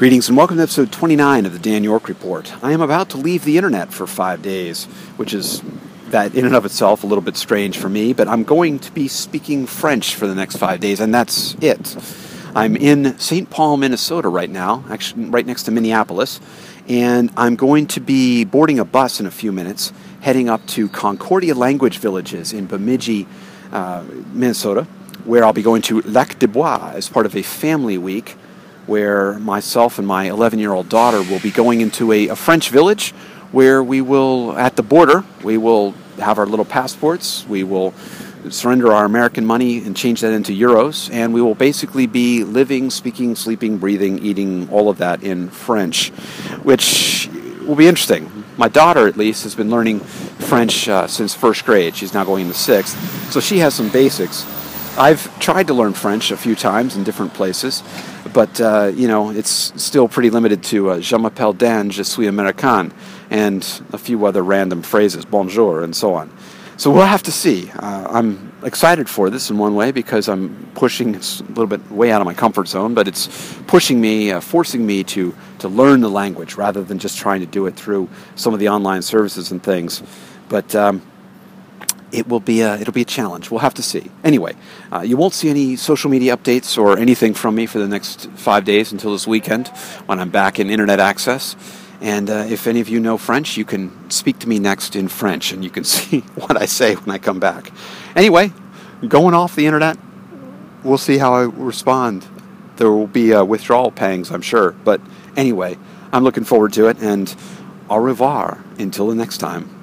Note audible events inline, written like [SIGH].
Greetings and welcome to episode 29 of the Dan York Report. I am about to leave the internet for five days, which is that in and of itself a little bit strange for me, but I'm going to be speaking French for the next five days, and that's it. I'm in St. Paul, Minnesota right now, actually right next to Minneapolis, and I'm going to be boarding a bus in a few minutes, heading up to Concordia Language Villages in Bemidji, uh, Minnesota, where I'll be going to Lac des Bois as part of a family week where myself and my 11 year old daughter will be going into a, a, French village where we will, at the border, we will have our little passports, we will surrender our American money and change that into euros, and we will basically be living, speaking, sleeping, breathing, eating, all of that in French, which will be interesting. My daughter, at least, has been learning French uh, since first grade. She's now going into sixth, so she has some basics. I've tried to learn French a few times in different places, but uh, you know it's still pretty limited to uh, "Je m'appelle Dan, je suis américain," and a few other random phrases, "bonjour" and so on. So we'll have to see. Uh, I'm excited for this in one way because I'm pushing it's a little bit way out of my comfort zone, but it's pushing me, uh, forcing me to to learn the language rather than just trying to do it through some of the online services and things. But um, it will be a, it'll be a challenge. We'll have to see. Anyway, uh, you won't see any social media updates or anything from me for the next five days until this weekend when I'm back in internet access. And uh, if any of you know French, you can speak to me next in French, and you can [LAUGHS] see what I say when I come back. Anyway, going off the internet, we'll see how I respond. There will be uh, withdrawal pangs, I'm sure. But anyway, I'm looking forward to it, and au revoir until the next time.